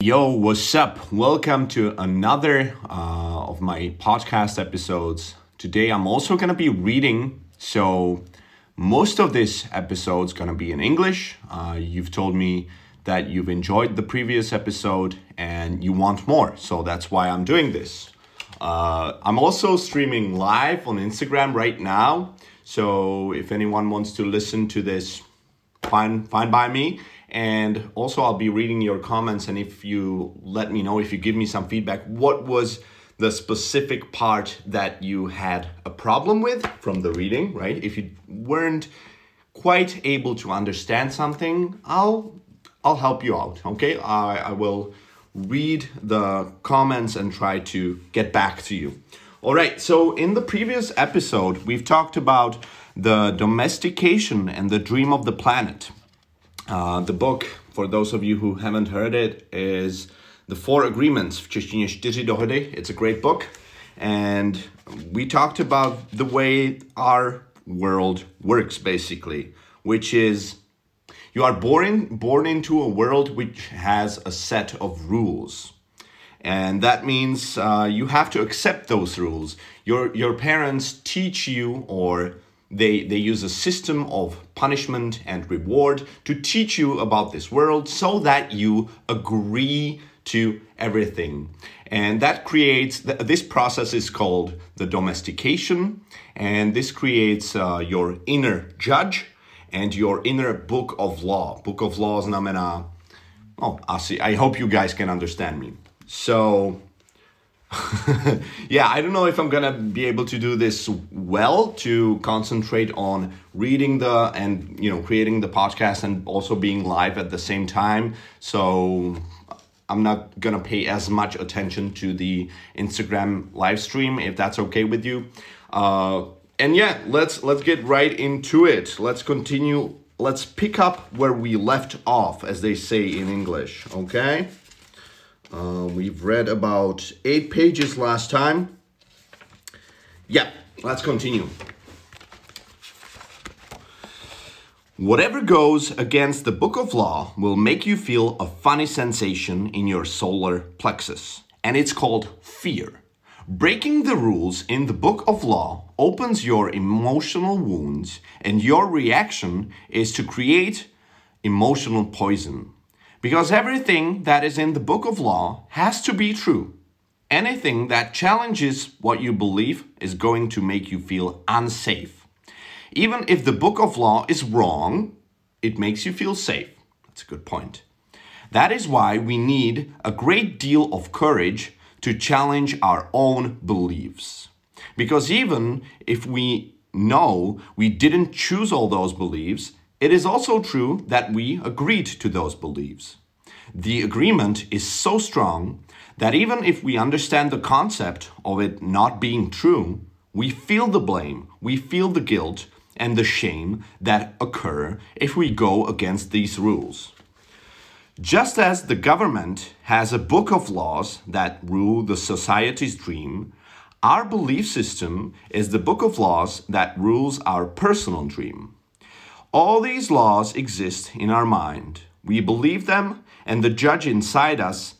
Yo, what's up? Welcome to another uh, of my podcast episodes. Today I'm also going to be reading, so most of this episode's going to be in English. Uh, you've told me that you've enjoyed the previous episode and you want more, so that's why I'm doing this. Uh, I'm also streaming live on Instagram right now, so if anyone wants to listen to this, fine, fine by me. And also, I'll be reading your comments. And if you let me know, if you give me some feedback, what was the specific part that you had a problem with from the reading, right? If you weren't quite able to understand something, I'll I'll help you out. Okay, I, I will read the comments and try to get back to you. All right. So in the previous episode, we've talked about the domestication and the dream of the planet. Uh, the book, for those of you who haven't heard it, is The Four Agreements. It's a great book. And we talked about the way our world works, basically, which is you are born, born into a world which has a set of rules. And that means uh, you have to accept those rules. Your, your parents teach you or they, they use a system of punishment and reward to teach you about this world so that you agree to everything. And that creates, th- this process is called the domestication. And this creates uh, your inner judge and your inner book of law. Book of law znamená, oh, asi, I hope you guys can understand me. So, yeah, I don't know if I'm gonna be able to do this well to concentrate on reading the and you know creating the podcast and also being live at the same time. So I'm not gonna pay as much attention to the Instagram live stream if that's okay with you. Uh, and yeah, let's let's get right into it. Let's continue. Let's pick up where we left off, as they say in English. Okay. Uh, we've read about eight pages last time. Yeah, let's continue. Whatever goes against the book of law will make you feel a funny sensation in your solar plexus, and it's called fear. Breaking the rules in the book of law opens your emotional wounds, and your reaction is to create emotional poison. Because everything that is in the book of law has to be true. Anything that challenges what you believe is going to make you feel unsafe. Even if the book of law is wrong, it makes you feel safe. That's a good point. That is why we need a great deal of courage to challenge our own beliefs. Because even if we know we didn't choose all those beliefs, it is also true that we agreed to those beliefs. The agreement is so strong that even if we understand the concept of it not being true, we feel the blame, we feel the guilt and the shame that occur if we go against these rules. Just as the government has a book of laws that rule the society's dream, our belief system is the book of laws that rules our personal dream. All these laws exist in our mind. We believe them, and the judge inside us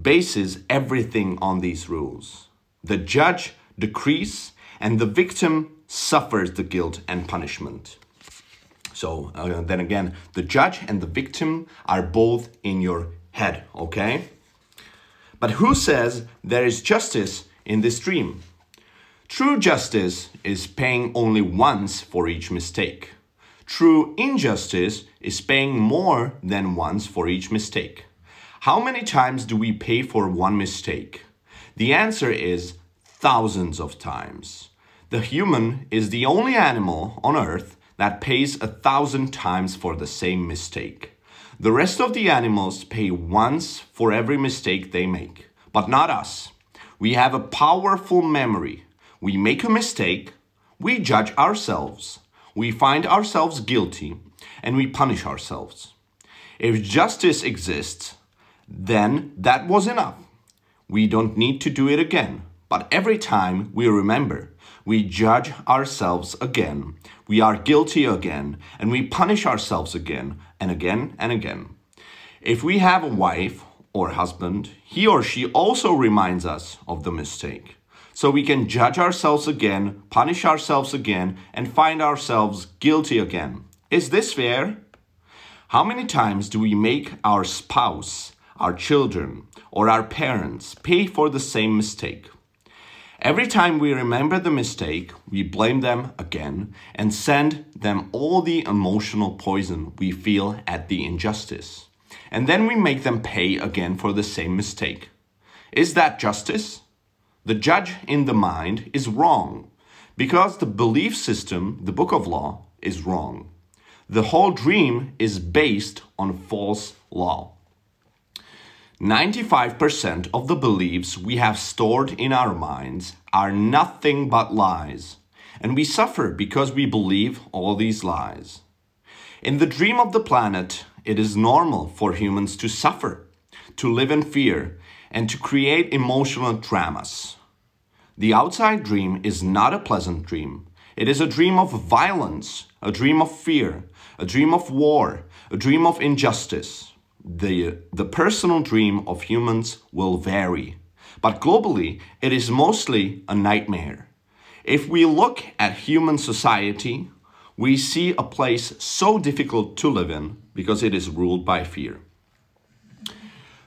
bases everything on these rules. The judge decrees, and the victim suffers the guilt and punishment. So, uh, then again, the judge and the victim are both in your head, okay? But who says there is justice in this dream? True justice is paying only once for each mistake. True injustice is paying more than once for each mistake. How many times do we pay for one mistake? The answer is thousands of times. The human is the only animal on earth that pays a thousand times for the same mistake. The rest of the animals pay once for every mistake they make, but not us. We have a powerful memory. We make a mistake, we judge ourselves, we find ourselves guilty, and we punish ourselves. If justice exists, then that was enough. We don't need to do it again. But every time we remember, we judge ourselves again, we are guilty again, and we punish ourselves again and again and again. If we have a wife or husband, he or she also reminds us of the mistake. So we can judge ourselves again, punish ourselves again, and find ourselves guilty again. Is this fair? How many times do we make our spouse, our children, or our parents pay for the same mistake? Every time we remember the mistake, we blame them again and send them all the emotional poison we feel at the injustice and then we make them pay again for the same mistake. Is that justice? The judge in the mind is wrong because the belief system, the book of law, is wrong. The whole dream is based on false law. 95% of the beliefs we have stored in our minds are nothing but lies, and we suffer because we believe all these lies. In the dream of the planet, it is normal for humans to suffer, to live in fear, and to create emotional dramas. The outside dream is not a pleasant dream. It is a dream of violence, a dream of fear, a dream of war, a dream of injustice. The, the personal dream of humans will vary, but globally, it is mostly a nightmare. If we look at human society, we see a place so difficult to live in because it is ruled by fear.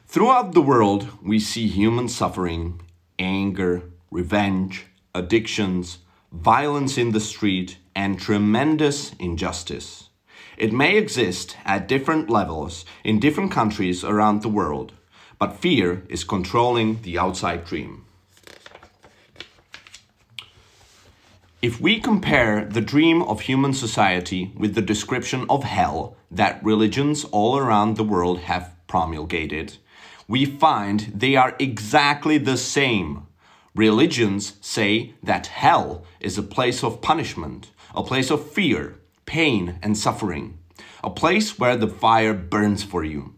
Throughout the world, we see human suffering, anger, revenge, addictions, violence in the street, and tremendous injustice. It may exist at different levels in different countries around the world, but fear is controlling the outside dream. If we compare the dream of human society with the description of hell that religions all around the world have promulgated, we find they are exactly the same. Religions say that hell is a place of punishment, a place of fear, pain, and suffering, a place where the fire burns for you.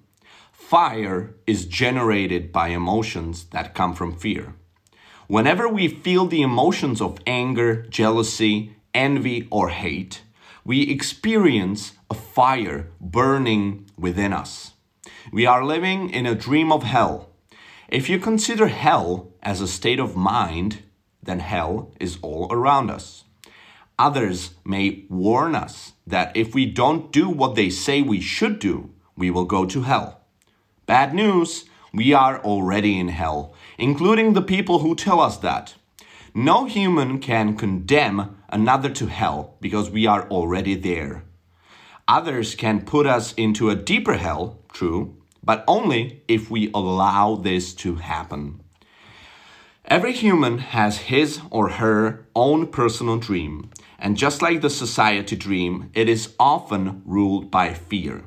Fire is generated by emotions that come from fear. Whenever we feel the emotions of anger, jealousy, envy, or hate, we experience a fire burning within us. We are living in a dream of hell. If you consider hell as a state of mind, then hell is all around us. Others may warn us that if we don't do what they say we should do, we will go to hell. Bad news, we are already in hell including the people who tell us that. No human can condemn another to hell because we are already there. Others can put us into a deeper hell, true, but only if we allow this to happen. Every human has his or her own personal dream, and just like the society dream, it is often ruled by fear.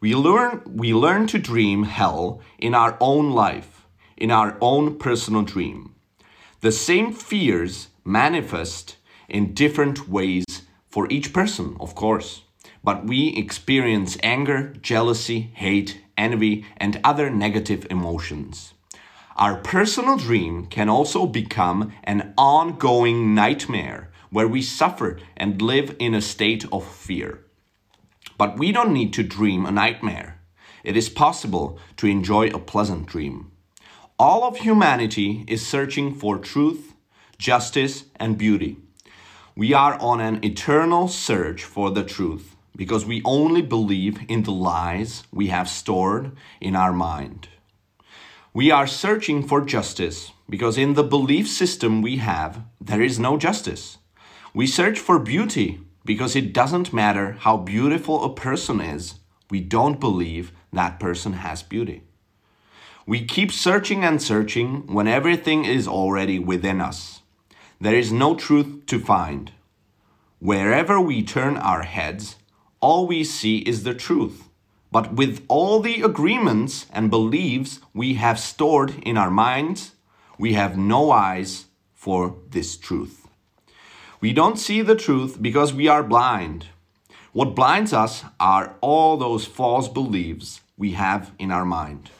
We learn, we learn to dream hell in our own life in our own personal dream. The same fears manifest in different ways for each person, of course. But we experience anger, jealousy, hate, envy, and other negative emotions. Our personal dream can also become an ongoing nightmare where we suffer and live in a state of fear. But we don't need to dream a nightmare. It is possible to enjoy a pleasant dream. All of humanity is searching for truth, justice, and beauty. We are on an eternal search for the truth because we only believe in the lies we have stored in our mind. We are searching for justice because in the belief system we have, there is no justice. We search for beauty because it doesn't matter how beautiful a person is, we don't believe that person has beauty. We keep searching and searching when everything is already within us. There is no truth to find. Wherever we turn our heads, all we see is the truth. But with all the agreements and beliefs we have stored in our minds, we have no eyes for this truth. We don't see the truth because we are blind. What blinds us are all those false beliefs we have in our mind.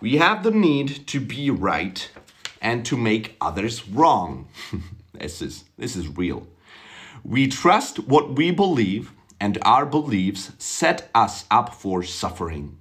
We have the need to be right and to make others wrong. this is this is real. We trust what we believe and our beliefs set us up for suffering.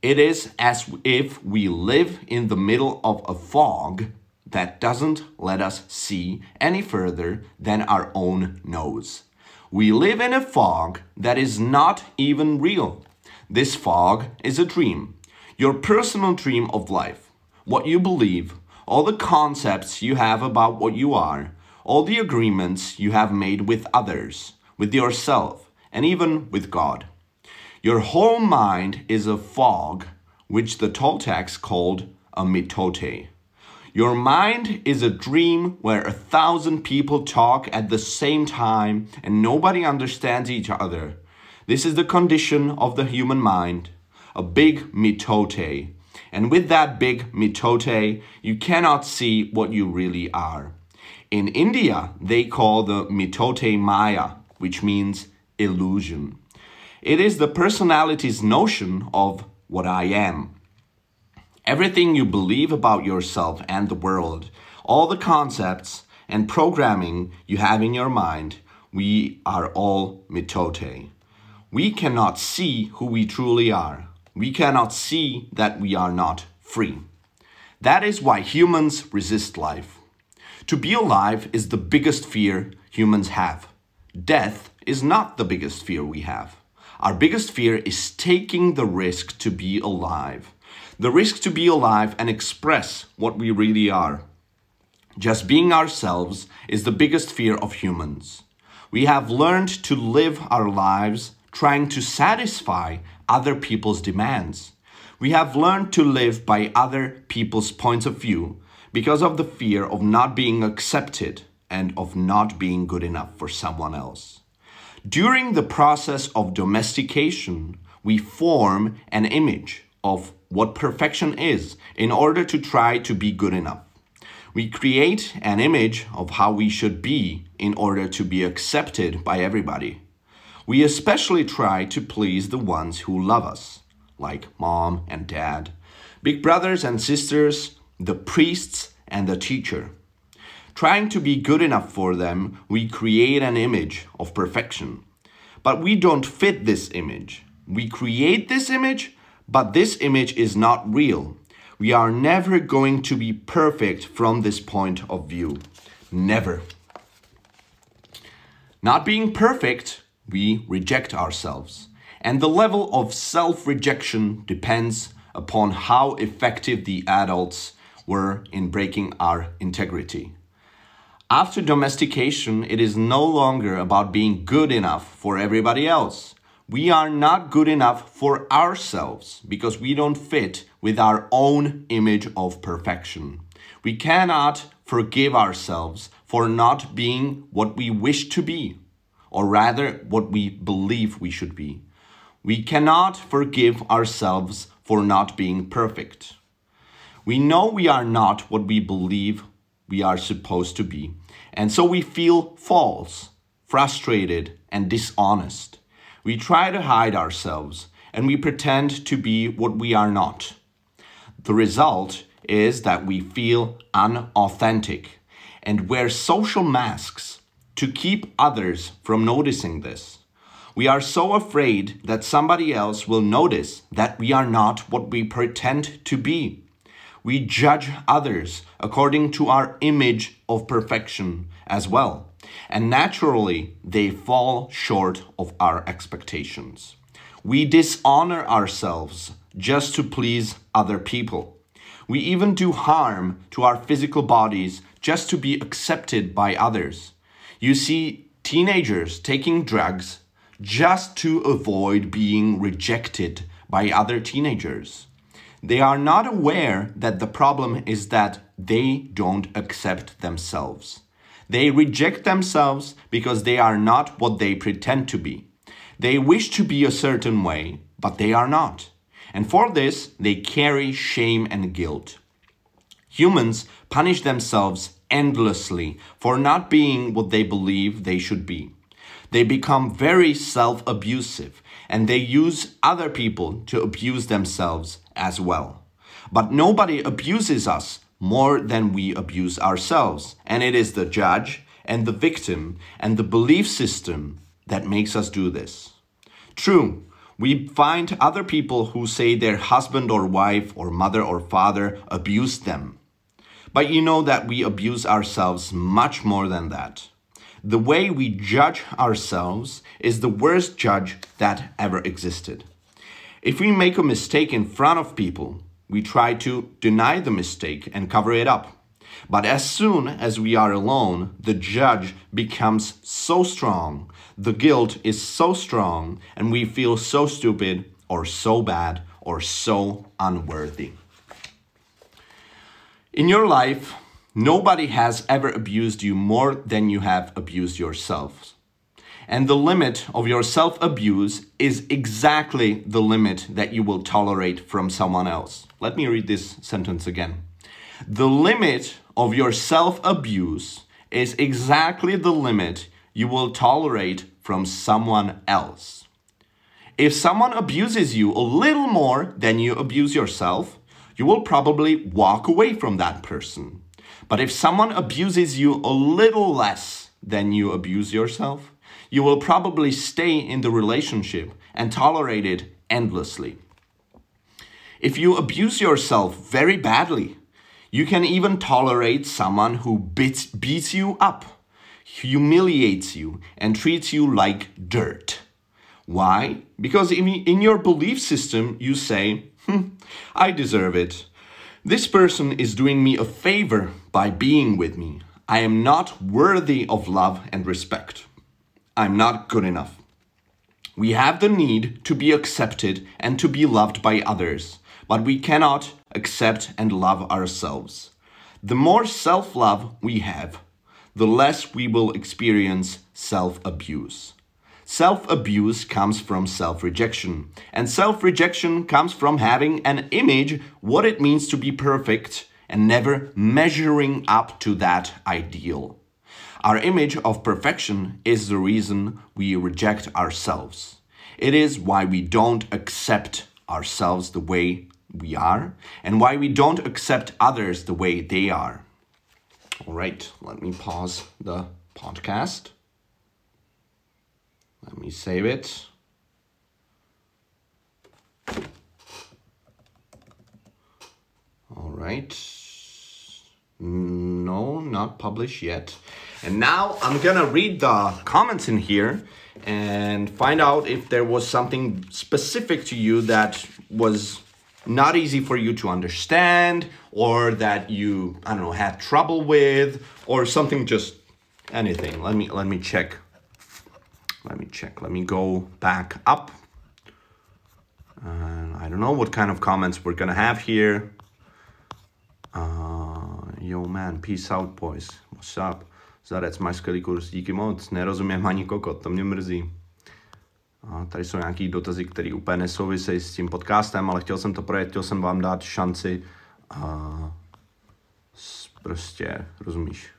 It is as if we live in the middle of a fog that doesn't let us see any further than our own nose. We live in a fog that is not even real. This fog is a dream, your personal dream of life, what you believe, all the concepts you have about what you are, all the agreements you have made with others, with yourself, and even with God. Your whole mind is a fog, which the Toltecs called a mitote. Your mind is a dream where a thousand people talk at the same time and nobody understands each other. This is the condition of the human mind, a big mitote. And with that big mitote, you cannot see what you really are. In India, they call the mitote Maya, which means illusion. It is the personality's notion of what I am. Everything you believe about yourself and the world, all the concepts and programming you have in your mind, we are all mitote. We cannot see who we truly are. We cannot see that we are not free. That is why humans resist life. To be alive is the biggest fear humans have. Death is not the biggest fear we have. Our biggest fear is taking the risk to be alive. The risk to be alive and express what we really are. Just being ourselves is the biggest fear of humans. We have learned to live our lives trying to satisfy other people's demands. We have learned to live by other people's points of view because of the fear of not being accepted and of not being good enough for someone else. During the process of domestication, we form an image of what perfection is in order to try to be good enough. We create an image of how we should be in order to be accepted by everybody. We especially try to please the ones who love us, like mom and dad, big brothers and sisters, the priests and the teacher. Trying to be good enough for them, we create an image of perfection. But we don't fit this image. We create this image, but this image is not real. We are never going to be perfect from this point of view. Never. Not being perfect, we reject ourselves. And the level of self rejection depends upon how effective the adults were in breaking our integrity. After domestication, it is no longer about being good enough for everybody else. We are not good enough for ourselves because we don't fit with our own image of perfection. We cannot forgive ourselves for not being what we wish to be, or rather, what we believe we should be. We cannot forgive ourselves for not being perfect. We know we are not what we believe we are supposed to be. And so we feel false, frustrated, and dishonest. We try to hide ourselves and we pretend to be what we are not. The result is that we feel unauthentic and wear social masks to keep others from noticing this. We are so afraid that somebody else will notice that we are not what we pretend to be. We judge others according to our image of perfection as well. And naturally, they fall short of our expectations. We dishonor ourselves just to please other people. We even do harm to our physical bodies just to be accepted by others. You see teenagers taking drugs just to avoid being rejected by other teenagers. They are not aware that the problem is that they don't accept themselves. They reject themselves because they are not what they pretend to be. They wish to be a certain way, but they are not. And for this, they carry shame and guilt. Humans punish themselves endlessly for not being what they believe they should be. They become very self abusive and they use other people to abuse themselves as well. But nobody abuses us more than we abuse ourselves. And it is the judge and the victim and the belief system that makes us do this. True, We find other people who say their husband or wife or mother or father abused them. But you know that we abuse ourselves much more than that. The way we judge ourselves is the worst judge that ever existed. If we make a mistake in front of people, we try to deny the mistake and cover it up. But as soon as we are alone, the judge becomes so strong, the guilt is so strong, and we feel so stupid or so bad or so unworthy. In your life, nobody has ever abused you more than you have abused yourself. And the limit of your self abuse is exactly the limit that you will tolerate from someone else. Let me read this sentence again. The limit of your self abuse is exactly the limit you will tolerate from someone else. If someone abuses you a little more than you abuse yourself, you will probably walk away from that person. But if someone abuses you a little less than you abuse yourself, you will probably stay in the relationship and tolerate it endlessly. If you abuse yourself very badly, you can even tolerate someone who beats, beats you up, humiliates you, and treats you like dirt. Why? Because in, in your belief system, you say, hm, I deserve it. This person is doing me a favor by being with me. I am not worthy of love and respect. I'm not good enough. We have the need to be accepted and to be loved by others, but we cannot accept and love ourselves. The more self love we have, the less we will experience self abuse. Self abuse comes from self rejection, and self rejection comes from having an image what it means to be perfect and never measuring up to that ideal. Our image of perfection is the reason we reject ourselves. It is why we don't accept ourselves the way we are and why we don't accept others the way they are. All right, let me pause the podcast. Let me save it. All right. No, not published yet. And now I'm gonna read the comments in here and find out if there was something specific to you that was not easy for you to understand or that you I don't know had trouble with or something just anything. Let me let me check. Let me check. Let me go back up. Uh, I don't know what kind of comments we're gonna have here. Uh, yo man, peace out boys. What's up? Zarec, máš skvělý kurz, díky moc, nerozumím ani kokot, to mě mrzí. A tady jsou nějaký dotazy, které úplně nesouvisejí s tím podcastem, ale chtěl jsem to projet, chtěl jsem vám dát šanci a prostě, rozumíš.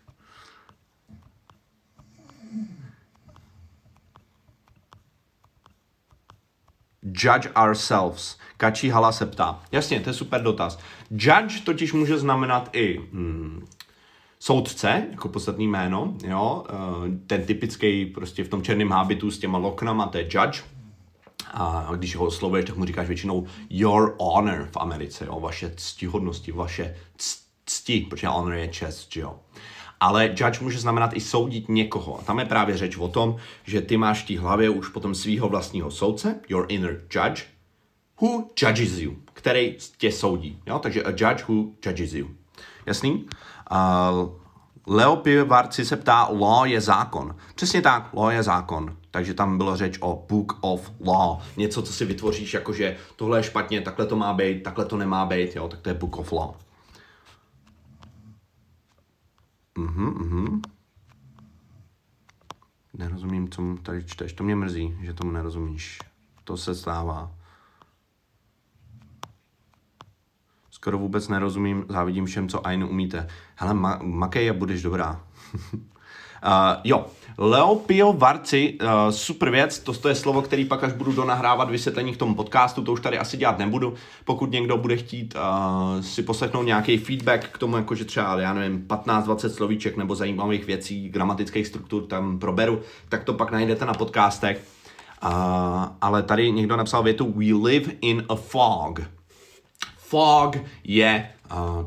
Judge ourselves. Kačí Hala se ptá. Jasně, to je super dotaz. Judge totiž může znamenat i hmm, soudce, jako podstatný jméno, jo, eh, ten typický prostě v tom černém hábitu s těma loknama, to je judge. A když ho oslovuješ, tak mu říkáš většinou your honor v Americe, jo, vaše ctihodnosti, vaše cti, protože honor je čest, jo. Ale judge může znamenat i soudit někoho. A tam je právě řeč o tom, že ty máš v té hlavě už potom svého vlastního soudce, your inner judge, who judges you, který tě soudí. Jo? Takže a judge who judges you. Jasný? Uh, Leo Pivarci se ptá, law je zákon. Přesně tak, law je zákon. Takže tam bylo řeč o book of law. Něco, co si vytvoříš, jakože tohle je špatně, takhle to má být, takhle to nemá být, jo, tak to je book of law. Mhm, mhm. Nerozumím, co mu tady čteš. To mě mrzí, že tomu nerozumíš. To se stává. skoro vůbec nerozumím, závidím všem, co Ainu umíte. Hele, ma- makej a budeš dobrá. uh, jo, Leopio Varci, uh, super věc, to, to je slovo, který pak až budu donahrávat vysvětlení k tomu podcastu, to už tady asi dělat nebudu. Pokud někdo bude chtít uh, si poslechnout nějaký feedback k tomu, jakože třeba, já nevím, 15-20 slovíček nebo zajímavých věcí, gramatických struktur tam proberu, tak to pak najdete na podcastech. Uh, ale tady někdo napsal větu We live in a fog. Fog je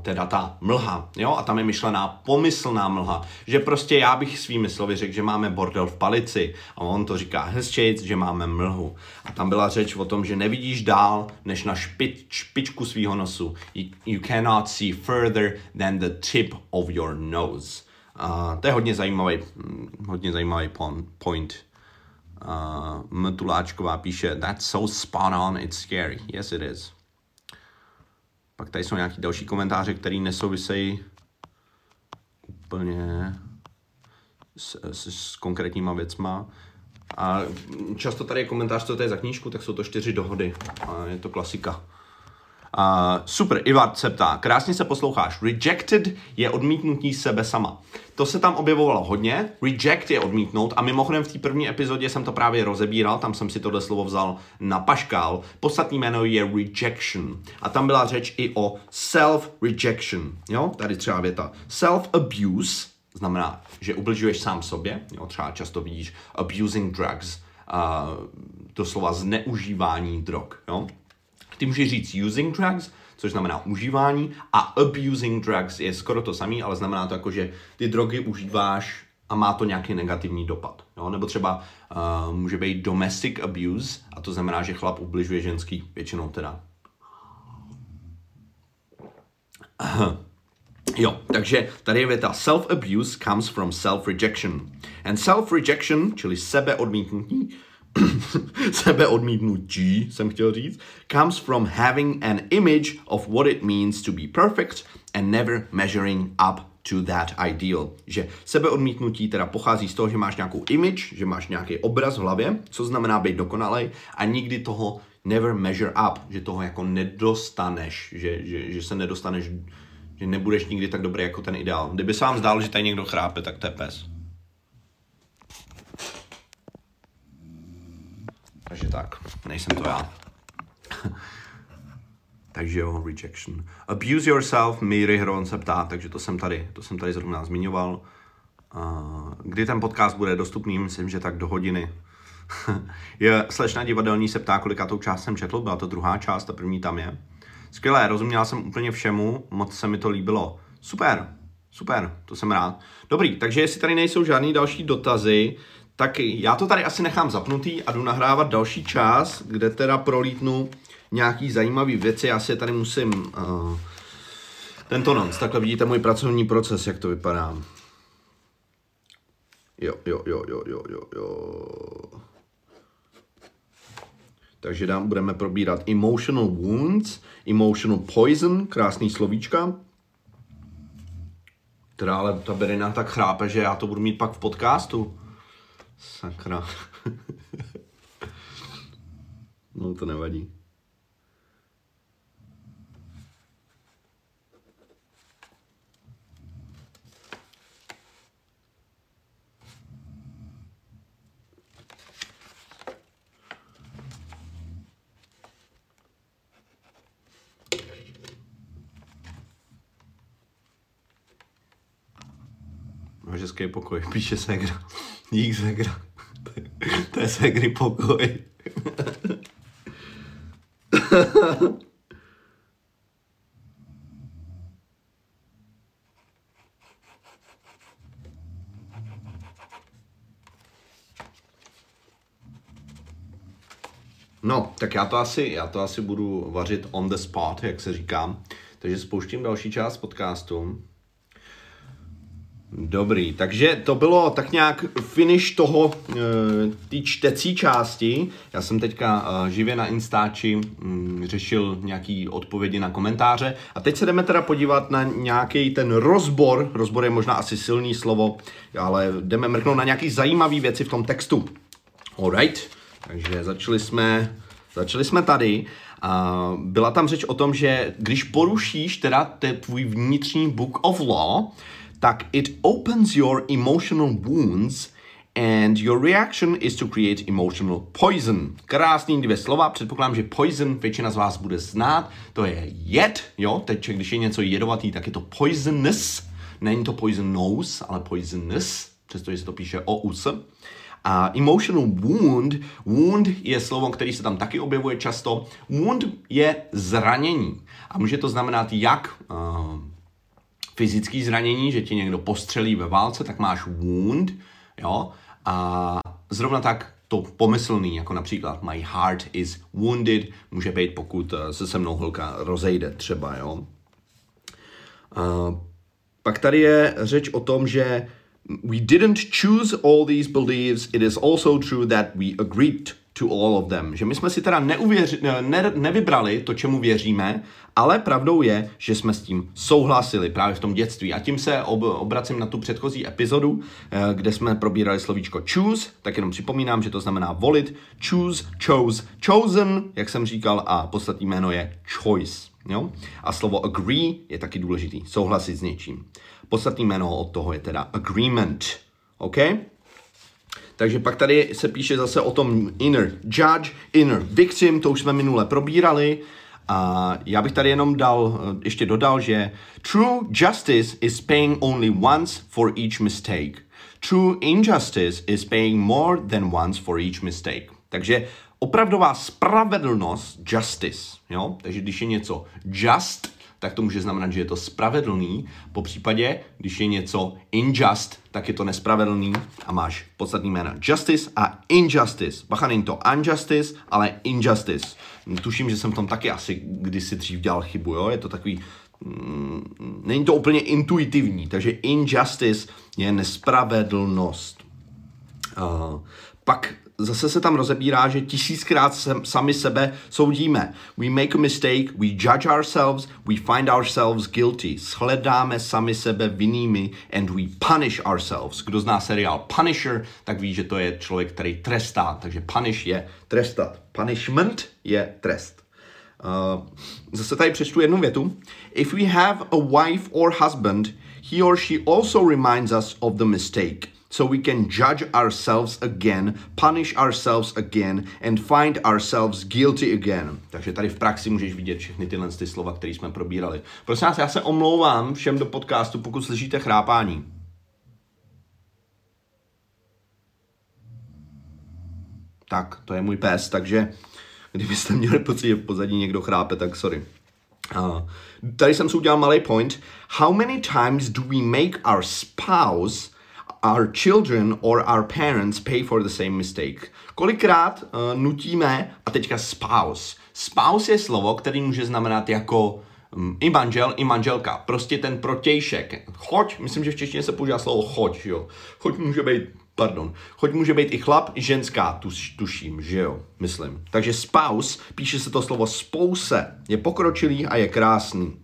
teda ta mlha, jo, a tam je myšlená pomyslná mlha, že prostě já bych svými slovy řekl, že máme bordel v palici a on to říká hezčejc, že máme mlhu. A tam byla řeč o tom, že nevidíš dál než na špič, špičku svého nosu. You, you cannot see further than the tip of your nose. Uh, to je hodně zajímavý, hm, hodně zajímavý point. Uh, Mtuláčková píše, that's so spot on, it's scary. Yes, it is. Pak tady jsou nějaký další komentáře, které nesouvisejí úplně s, s, s konkrétníma věcma. A často tady je komentář, co to je za knížku, tak jsou to čtyři dohody. A je to klasika. Uh, super, Ivar se ptá, krásně se posloucháš. Rejected je odmítnutí sebe sama. To se tam objevovalo hodně. Reject je odmítnout a mimochodem v té první epizodě jsem to právě rozebíral, tam jsem si tohle slovo vzal na paškál. Podstatný jméno je rejection. A tam byla řeč i o self-rejection. Jo, tady třeba věta. Self-abuse znamená, že ubližuješ sám sobě. Jo, třeba často vidíš abusing drugs, uh, doslova zneužívání drog. Jo? Ty můžeš říct using drugs, což znamená užívání, a abusing drugs je skoro to samé, ale znamená to jako, že ty drogy užíváš a má to nějaký negativní dopad. Jo? Nebo třeba uh, může být domestic abuse, a to znamená, že chlap ubližuje ženský, většinou teda. Jo, takže tady je věta self-abuse comes from self-rejection. And self-rejection, čili sebeodmítnutí, sebeodmítnutí, jsem chtěl říct, comes from having an image of what it means to be perfect and never measuring up to that ideal. Že sebeodmítnutí teda pochází z toho, že máš nějakou image, že máš nějaký obraz v hlavě, co znamená být dokonalej a nikdy toho never measure up, že toho jako nedostaneš, že, že, že se nedostaneš, že nebudeš nikdy tak dobrý jako ten ideál. Kdyby se vám zdálo, že tady někdo chrápe, tak to je pes. Takže tak, nejsem to já. takže jo, rejection. Abuse yourself, Míry Hron se ptá, takže to jsem tady, to jsem tady zrovna zmiňoval. Uh, kdy ten podcast bude dostupný, myslím, že tak do hodiny. je slečna divadelní se ptá, kolikátou část jsem četl, byla to druhá část, ta první tam je. Skvělé, rozuměl jsem úplně všemu, moc se mi to líbilo. Super, super, to jsem rád. Dobrý, takže jestli tady nejsou žádný další dotazy, tak já to tady asi nechám zapnutý a jdu nahrávat další čas, kde teda prolítnu nějaký zajímavý věci. Já si tady musím uh, tento noc, takhle vidíte můj pracovní proces, jak to vypadá. Jo, jo, jo, jo, jo, jo, jo. Takže dám, budeme probírat emotional wounds, emotional poison, krásný slovíčka. Teda ale ta Berina tak chrápe, že já to budu mít pak v podcastu. Sakra. no to nevadí. Máš hezký pokoj, píše Segra. Dík Segra. to je Segry pokoj. No, tak já to asi, já to asi budu vařit on the spot, jak se říká. Takže spouštím další část podcastu. Dobrý, takže to bylo tak nějak finish toho, eh, té čtecí části. Já jsem teďka eh, živě na Instači mm, řešil nějaký odpovědi na komentáře a teď se jdeme teda podívat na nějaký ten rozbor, rozbor je možná asi silný slovo, ale jdeme mrknout na nějaký zajímavý věci v tom textu. Alright, takže začali jsme, začali jsme tady. Uh, byla tam řeč o tom, že když porušíš teda tvůj vnitřní book of law, tak it opens your emotional wounds and your reaction is to create emotional poison. Krásný dvě slova, předpokládám, že poison většina z vás bude znát, to je jed, jo, teď když je něco jedovatý, tak je to poisonous, není to poisonous, ale poisonous, přestože se to píše o us. A emotional wound, wound je slovo, který se tam taky objevuje často. Wound je zranění. A může to znamenat jak uh, fyzický zranění, že ti někdo postřelí ve válce, tak máš wound, jo, a zrovna tak to pomyslný, jako například my heart is wounded, může být, pokud eh, se se mnou holka rozejde třeba, jo. A pak tady je řeč o tom, že we didn't choose all these beliefs, it is also true that we agreed to all of them. Že my jsme si teda neuvěři, ne, nevybrali to, čemu věříme, ale pravdou je, že jsme s tím souhlasili právě v tom dětství. A tím se ob, obracím na tu předchozí epizodu, eh, kde jsme probírali slovíčko choose, tak jenom připomínám, že to znamená volit, choose, chose, chosen, jak jsem říkal, a podstatní jméno je choice. Jo? A slovo agree je taky důležitý, souhlasit s něčím. Podstatný jméno od toho je teda agreement. OK? Takže pak tady se píše zase o tom inner judge, inner victim, to už jsme minule probírali. A já bych tady jenom dal, eh, ještě dodal, že true justice is paying only once for each mistake. True injustice is paying more than once for each mistake. Takže opravdová spravedlnost, justice, jo? takže když je něco just, tak to může znamenat, že je to spravedlný. Po případě, když je něco injust, tak je to nespravedlný a máš podstatný jméno justice a injustice. Bacha, není to unjustice, ale injustice. Tuším, že jsem v tom taky asi kdysi dřív dělal chybu, jo? Je to takový, mm, není to úplně intuitivní, takže injustice je nespravedlnost. Uh, pak zase se tam rozebírá, že tisíckrát se, sami sebe soudíme. We make a mistake, we judge ourselves, we find ourselves guilty. Shledáme sami sebe vinnými and we punish ourselves. Kdo zná seriál Punisher, tak ví, že to je člověk, který trestá. Takže punish je trestat. Punishment je trest. Uh, zase tady přečtu jednu větu. If we have a wife or husband, he or she also reminds us of the mistake so we can judge ourselves again, punish ourselves again and find ourselves guilty again. Takže tady v praxi můžeš vidět všechny tyhle ty slova, které jsme probírali. Prosím vás, já se omlouvám všem do podcastu, pokud slyšíte chrápání. Tak, to je můj pes, takže kdybyste měli pocit, že v pozadí někdo chrápe, tak sorry. Uh, tady jsem si udělal malý point. How many times do we make our spouse our children or our parents pay for the same mistake. Kolikrát uh, nutíme, a teďka spouse. Spouse je slovo, který může znamenat jako um, i manžel, i manželka. Prostě ten protějšek. Choď, myslím, že v češtině se používá slovo choď, jo. Choď může být, pardon, choď může být i chlap, i ženská, tuš, tuším, že jo, myslím. Takže spouse, píše se to slovo spouse, je pokročilý a je krásný.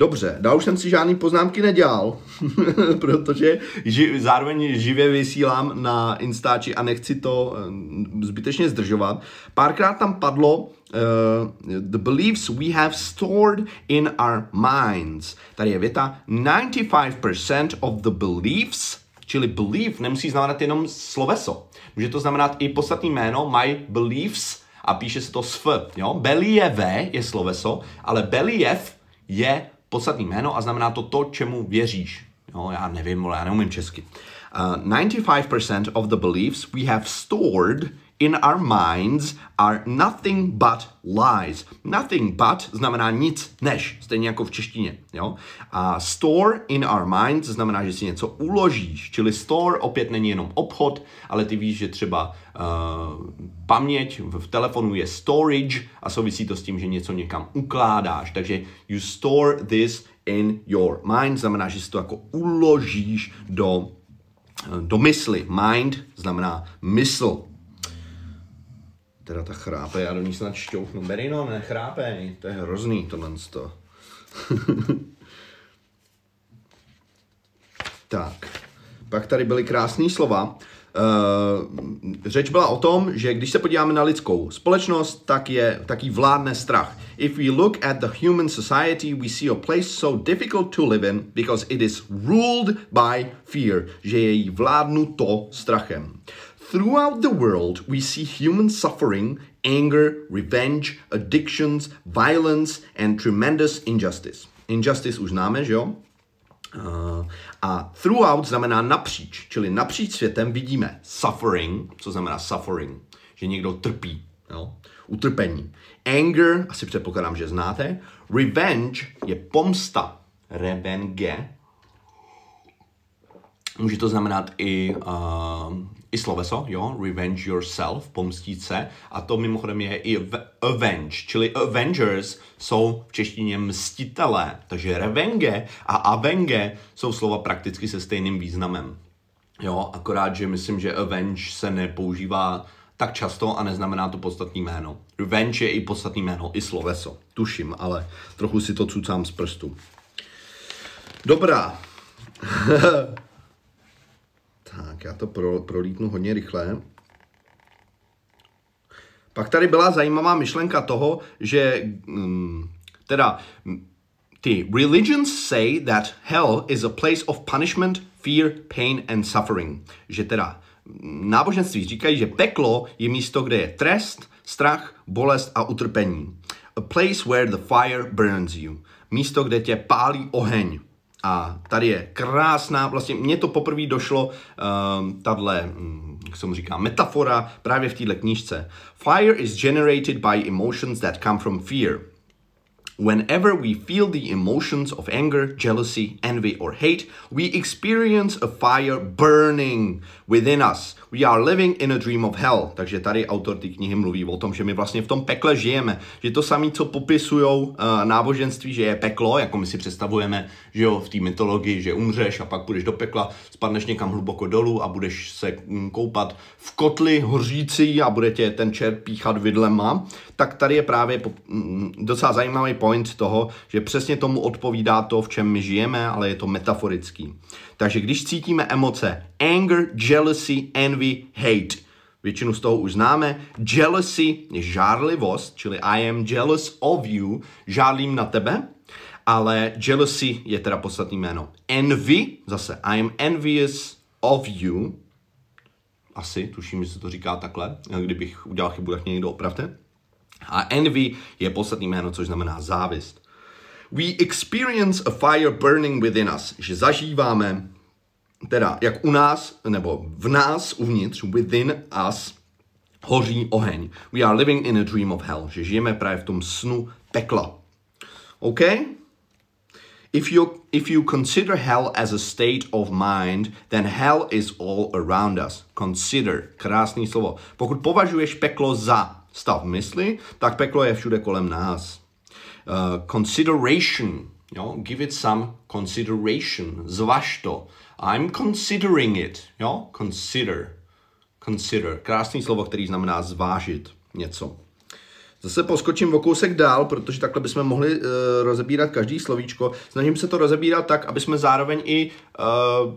Dobře, dál už jsem si žádný poznámky nedělal, protože ži, zároveň živě vysílám na Instači a nechci to uh, zbytečně zdržovat. Párkrát tam padlo uh, the beliefs we have stored in our minds. Tady je věta 95% of the beliefs, čili belief nemusí znamenat jenom sloveso. Může to znamenat i podstatný jméno, my beliefs, a píše se to s f, jo? Believe je sloveso, ale believ je podstatný jméno a znamená to to, čemu věříš. Jo, já nevím, ale já neumím česky. Uh, 95% of the beliefs we have stored in our minds are nothing but lies. Nothing but znamená nic než, stejně jako v češtině. Jo? A store in our minds znamená, že si něco uložíš, čili store opět není jenom obchod, ale ty víš, že třeba uh, paměť v telefonu je storage a souvisí to s tím, že něco někam ukládáš. Takže you store this in your mind znamená, že si to jako uložíš do, do mysli. Mind znamená mysl teda ta chrápe, já do ní snad šťouchnu. Berino, nechrápej, to je hrozný tohle to. tak, pak tady byly krásné slova. Uh, řeč byla o tom, že když se podíváme na lidskou společnost, tak je taký vládne strach. If we look at the human society, we see a place so difficult to live in because it is ruled by fear, že je jí vládnuto strachem. Throughout the world, we see human suffering, anger, revenge, addictions, violence and tremendous injustice. Injustice už známe, že jo? Uh, A throughout znamená napříč, čili napříč světem vidíme suffering, co znamená suffering, že někdo trpí, jo? utrpení. Anger, asi předpokládám, že znáte. Revenge je pomsta. Revenge. Může to znamenat i, uh, i sloveso, jo, revenge yourself, pomstít se. A to mimochodem je i avenge, čili avengers jsou v češtině mstitelé. Takže revenge a avenge jsou slova prakticky se stejným významem. Jo, akorát, že myslím, že avenge se nepoužívá tak často a neznamená to podstatný jméno. Revenge je i podstatný jméno, i sloveso. Tuším, ale trochu si to cucám z prstu. Dobrá. tak, já to pro, prolítnu hodně rychle. Pak tady byla zajímavá myšlenka toho, že um, teda ty religions say that hell is a place of punishment, fear, pain and suffering. Že teda náboženství říkají, že peklo je místo, kde je trest, strach, bolest a utrpení. A place where the fire burns you. Místo, kde tě pálí oheň. A tady je krásná, vlastně mně to poprvé došlo, um, tahle, um, jak se mu říká, metafora právě v této knížce. Fire is generated by emotions that come from fear. Whenever we feel the emotions of anger, jealousy, envy, or hate, we experience a fire burning within us. We are living in a dream of hell. Takže tady autor té knihy mluví o tom, že my vlastně v tom pekle žijeme. Že to samé, co popisují uh, náboženství, že je peklo, jako my si představujeme, že jo, v té mytologii, že umřeš a pak půjdeš do pekla, spadneš někam hluboko dolů a budeš se mm, koupat v kotli hořící a bude tě ten čert píchat vidlema, tak tady je právě mm, docela zajímavý point toho, že přesně tomu odpovídá to, v čem my žijeme, ale je to metaforický. Takže když cítíme emoce anger, jealousy, envy, hate, většinu z toho už známe, jealousy je žárlivost, čili I am jealous of you, žádlím na tebe, ale jealousy je teda podstatný jméno. Envy, zase I am envious of you, asi, tuším, že se to říká takhle, kdybych udělal chybu, tak mě někdo opravte. A envy je podstatný jméno, což znamená závist. We experience a fire burning within us, že zažíváme, teda jak u nás, nebo v nás uvnitř, within us, hoří oheň. We are living in a dream of hell, že žijeme právě v tom snu pekla. OK? If you, if you consider hell as a state of mind, then hell is all around us. Consider, krásný slovo. Pokud považuješ peklo za stav mysli, tak peklo je všude kolem nás. Uh, consideration, jo, give it some consideration, zvaž to. I'm considering it, jo, consider, consider, krásný slovo, který znamená zvážit něco. Zase poskočím o kousek dál, protože takhle bychom mohli uh, rozebírat každý slovíčko. Snažím se to rozebírat tak, aby jsme zároveň i uh,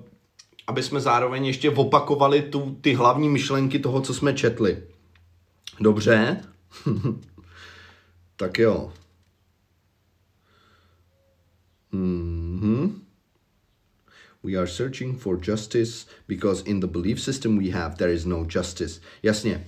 aby jsme zároveň ještě opakovali tu, ty hlavní myšlenky toho, co jsme četli. Dobře? tak jo. Mm-hmm. We are searching for justice because in the belief system we have there is no justice. Jasně.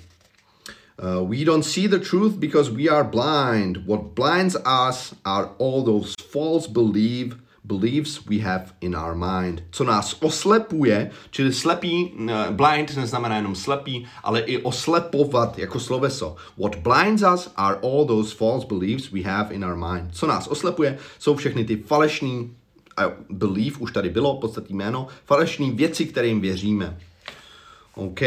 Uh, we don't see the truth because we are blind. What blinds us are all those false belief, beliefs we have in our mind. Co nás oslepuje, čili slepý, uh, blind neznamená jenom slepý, ale i oslepovat jako sloveso. What blinds us are all those false beliefs we have in our mind. Co nás oslepuje, jsou všechny ty falešný uh, belief, už tady bylo, podstatný jméno, falešný věci, kterým věříme. OK.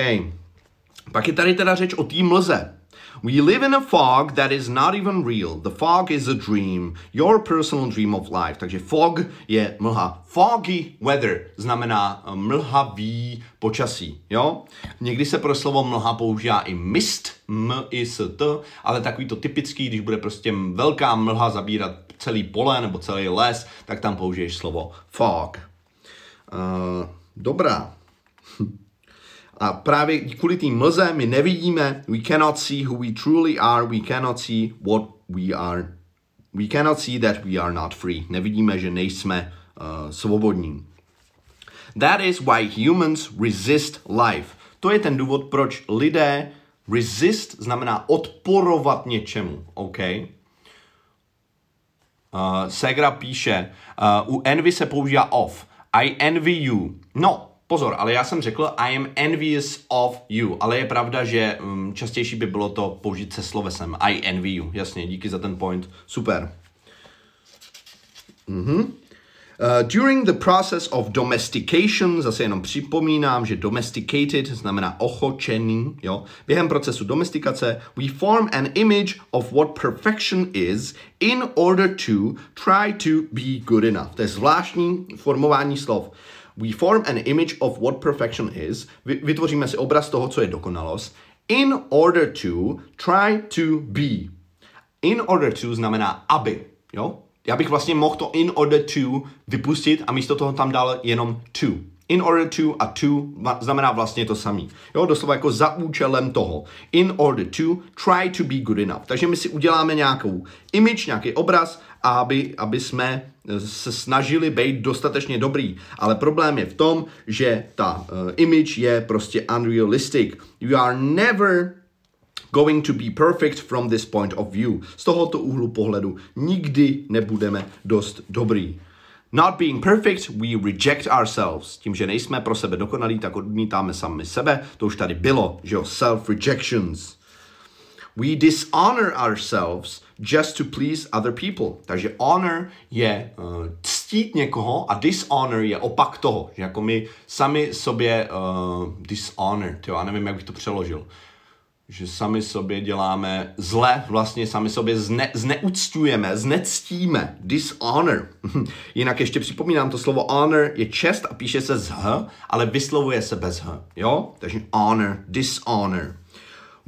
Pak je tady teda řeč o té mlze. We live in a fog that is not even real. The fog is a dream. Your personal dream of life. Takže fog je mlha. Foggy weather znamená eh, mlhavý počasí. Jo? Někdy se pro slovo mlha používá i mist, m i s t, ale takový to typický, když bude prostě velká mlha zabírat celý pole nebo celý les, tak tam použiješ slovo fog. Uh, dobrá. A právě kvůli té mlze my nevidíme, we cannot see who we truly are, we cannot see what we are, we cannot see that we are not free. Nevidíme, že nejsme uh, svobodní. That is why humans resist life. To je ten důvod, proč lidé resist znamená odporovat něčemu, OK? Uh, Segra píše, uh, u envy se používá off I envy you. No, pozor, ale já jsem řekl I am envious of you, ale je pravda, že um, častější by bylo to použít se slovesem I envy you. Jasně, díky za ten point. Super. Mhm. Uh, during the process of domestication, zase jenom připomínám, že domesticated znamená ochočený, jo. Během procesu domestikace, we form an image of what perfection is in order to try to be good enough. To je zvláštní formování slov. We form an image of what perfection is. Vytvoříme si obraz toho, co je dokonalost. In order to try to be. In order to znamená aby, jo. Já bych vlastně mohl to in order to vypustit a místo toho tam dal jenom to. In order to a to znamená vlastně to samý. Jo, doslova jako za účelem toho. In order to try to be good enough. Takže my si uděláme nějakou image, nějaký obraz, aby, aby jsme se snažili být dostatečně dobrý. Ale problém je v tom, že ta uh, image je prostě unrealistic. You are never going to be perfect from this point of view. Z tohoto úhlu pohledu nikdy nebudeme dost dobrý. Not being perfect, we reject ourselves. Tím, že nejsme pro sebe dokonalí, tak odmítáme sami sebe. To už tady bylo, že jo, self-rejections. We dishonor ourselves just to please other people. Takže honor je uh, ctít někoho a dishonor je opak toho. Že jako my sami sobě uh, dishonor, tyjo, já nevím, jak bych to přeložil že sami sobě děláme zle, vlastně sami sobě zne, zneuctujeme, znectíme, dishonor. Jinak ještě připomínám, to slovo honor je čest a píše se z h, ale vyslovuje se bez h, jo? Takže honor, dishonor.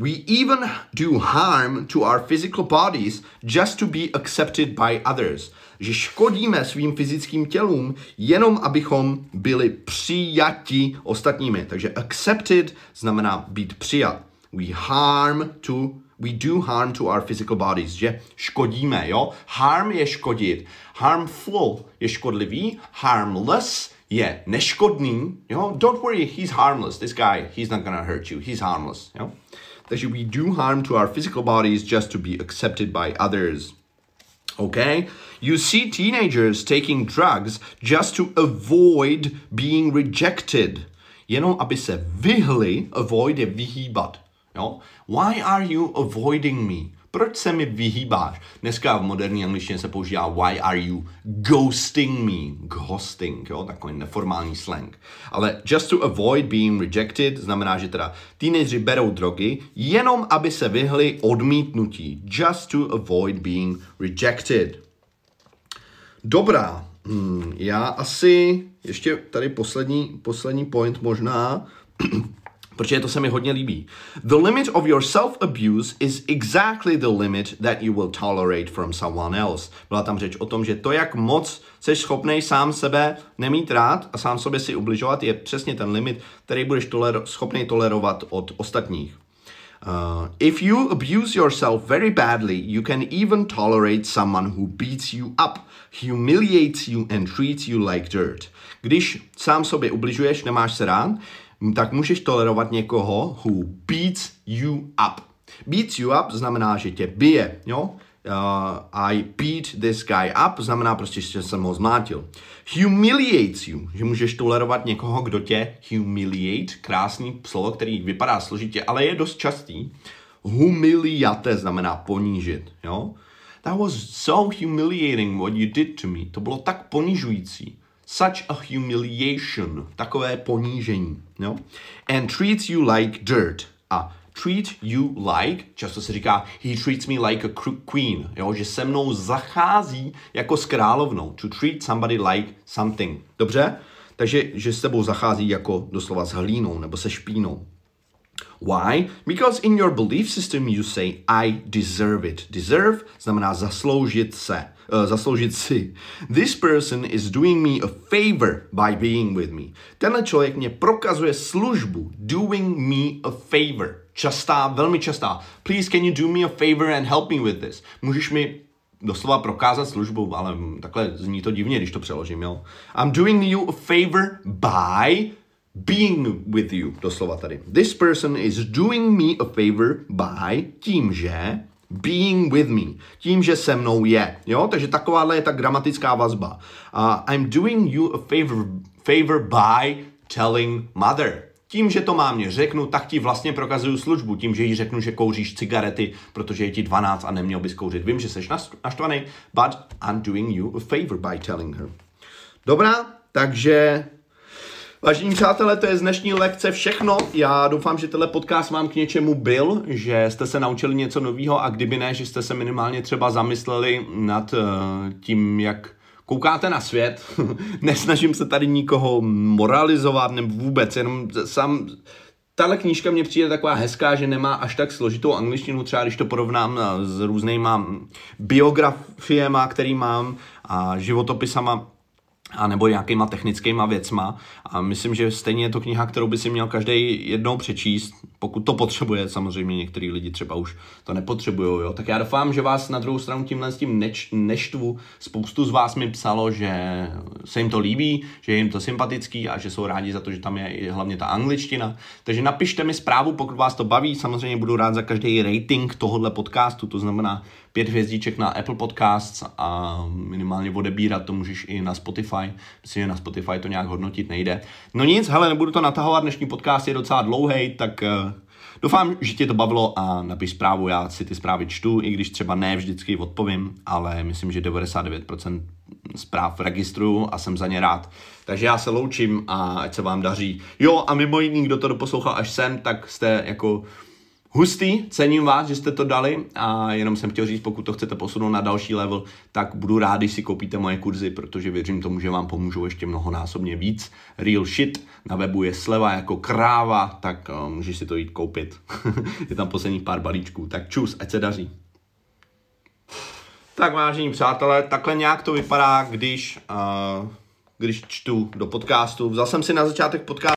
We even do harm to our physical bodies just to be accepted by others. Že škodíme svým fyzickým tělům jenom abychom byli přijati ostatními. Takže accepted znamená být přijat we harm to we do harm to our physical bodies, že škodíme, jo? Harm je škodit, harmful je škodlivý, harmless je neškodný, jo? Don't worry, he's harmless, this guy, he's not gonna hurt you, he's harmless, jo? Takže we do harm to our physical bodies just to be accepted by others. Okay? You see teenagers taking drugs just to avoid being rejected. Jenom aby se vyhli, avoid je vyhýbat. Jo? Why are you avoiding me? Proč se mi vyhýbáš? Dneska v moderní angličtině se používá why are you ghosting me? Ghosting, jo, takový neformální slang. Ale just to avoid being rejected znamená, že teda teenageři berou drogy jenom, aby se vyhli odmítnutí. Just to avoid being rejected. Dobrá, hmm, já asi ještě tady poslední, poslední point možná protože to se mi hodně líbí. The limit of your self-abuse is exactly the limit that you will tolerate from someone else. Byla tam řeč o tom, že to, jak moc jsi schopný sám sebe nemít rád a sám sobě si ubližovat, je přesně ten limit, který budeš toler- schopný tolerovat od ostatních. Uh, if you abuse yourself very badly, you can even tolerate someone who beats you up, humiliates you and treats you like dirt. Když sám sobě ubližuješ, nemáš se rád, tak můžeš tolerovat někoho who beats you up. Beats you up znamená, že tě bije, jo? Uh, I beat this guy up znamená prostě, že jsem ho zmátil. Humiliates you, že můžeš tolerovat někoho, kdo tě humiliate, krásný slovo, který vypadá složitě, ale je dost častý. Humiliate znamená ponížit, jo? That was so humiliating what you did to me. To bylo tak ponižující such a humiliation, takové ponížení, jo? And treats you like dirt. A treat you like, často se říká, he treats me like a queen, jo? že se mnou zachází jako s královnou. To treat somebody like something. Dobře? Takže, že s tebou zachází jako doslova s hlínou nebo se špínou. Why? Because in your belief system you say I deserve it. Deserve znamená zasloužit se uh, zasloužit si. This person is doing me a favor by being with me. Tenhle člověk mě prokazuje službu. Doing me a favor. Častá, velmi častá. Please can you do me a favor and help me with this? Můžeš mi doslova prokázat službu, ale takhle zní to divně, když to přeložím, jo. I'm doing you a favor by being with you, doslova tady. This person is doing me a favor by tím, že being with me, tím, že se mnou je, jo, takže takováhle je ta gramatická vazba. Uh, I'm doing you a favor, favor by telling mother. Tím, že to mámě řeknu, tak ti vlastně prokazuju službu. Tím, že jí řeknu, že kouříš cigarety, protože je ti 12 a neměl bys kouřit. Vím, že jsi naštvaný, but I'm doing you a favor by telling her. Dobrá, takže Vážení přátelé, to je z dnešní lekce všechno. Já doufám, že tenhle podcast vám k něčemu byl, že jste se naučili něco nového a kdyby ne, že jste se minimálně třeba zamysleli nad uh, tím, jak koukáte na svět. Nesnažím se tady nikoho moralizovat nebo vůbec, jenom sám tahle knížka mě přijde taková hezká, že nemá až tak složitou angličtinu, třeba když to porovnám eh, s různýma biografiema, který mám a životopisama a nebo nějakýma technickýma věcma. A myslím, že stejně je to kniha, kterou by si měl každý jednou přečíst, pokud to potřebuje. Samozřejmě některý lidi třeba už to nepotřebují. Jo? Tak já doufám, že vás na druhou stranu tímhle s tím neč, neštvu. Spoustu z vás mi psalo, že se jim to líbí, že je jim to sympatický a že jsou rádi za to, že tam je i hlavně ta angličtina. Takže napište mi zprávu, pokud vás to baví. Samozřejmě budu rád za každý rating tohohle podcastu, to znamená pět hvězdíček na Apple Podcasts a minimálně odebírat to můžeš i na Spotify. Myslím, že na Spotify to nějak hodnotit nejde. No nic, hele, nebudu to natahovat, dnešní podcast je docela dlouhý, tak uh, doufám, že tě to bavilo a napiš zprávu, já si ty zprávy čtu, i když třeba ne vždycky odpovím, ale myslím, že 99% zpráv registruju a jsem za ně rád. Takže já se loučím a ať se vám daří. Jo a mimo jiný, kdo to doposlouchal až sem, tak jste jako Hustý, cením vás, že jste to dali a jenom jsem chtěl říct, pokud to chcete posunout na další level, tak budu rád, když si koupíte moje kurzy, protože věřím tomu, že vám pomůžou ještě mnohonásobně víc. Real shit, na webu je sleva jako kráva, tak uh, můžeš si to jít koupit. je tam posledních pár balíčků, tak čus, ať se daří. Tak vážení přátelé, takhle nějak to vypadá, když, uh, když čtu do podcastu. Vzal jsem si na začátek podcast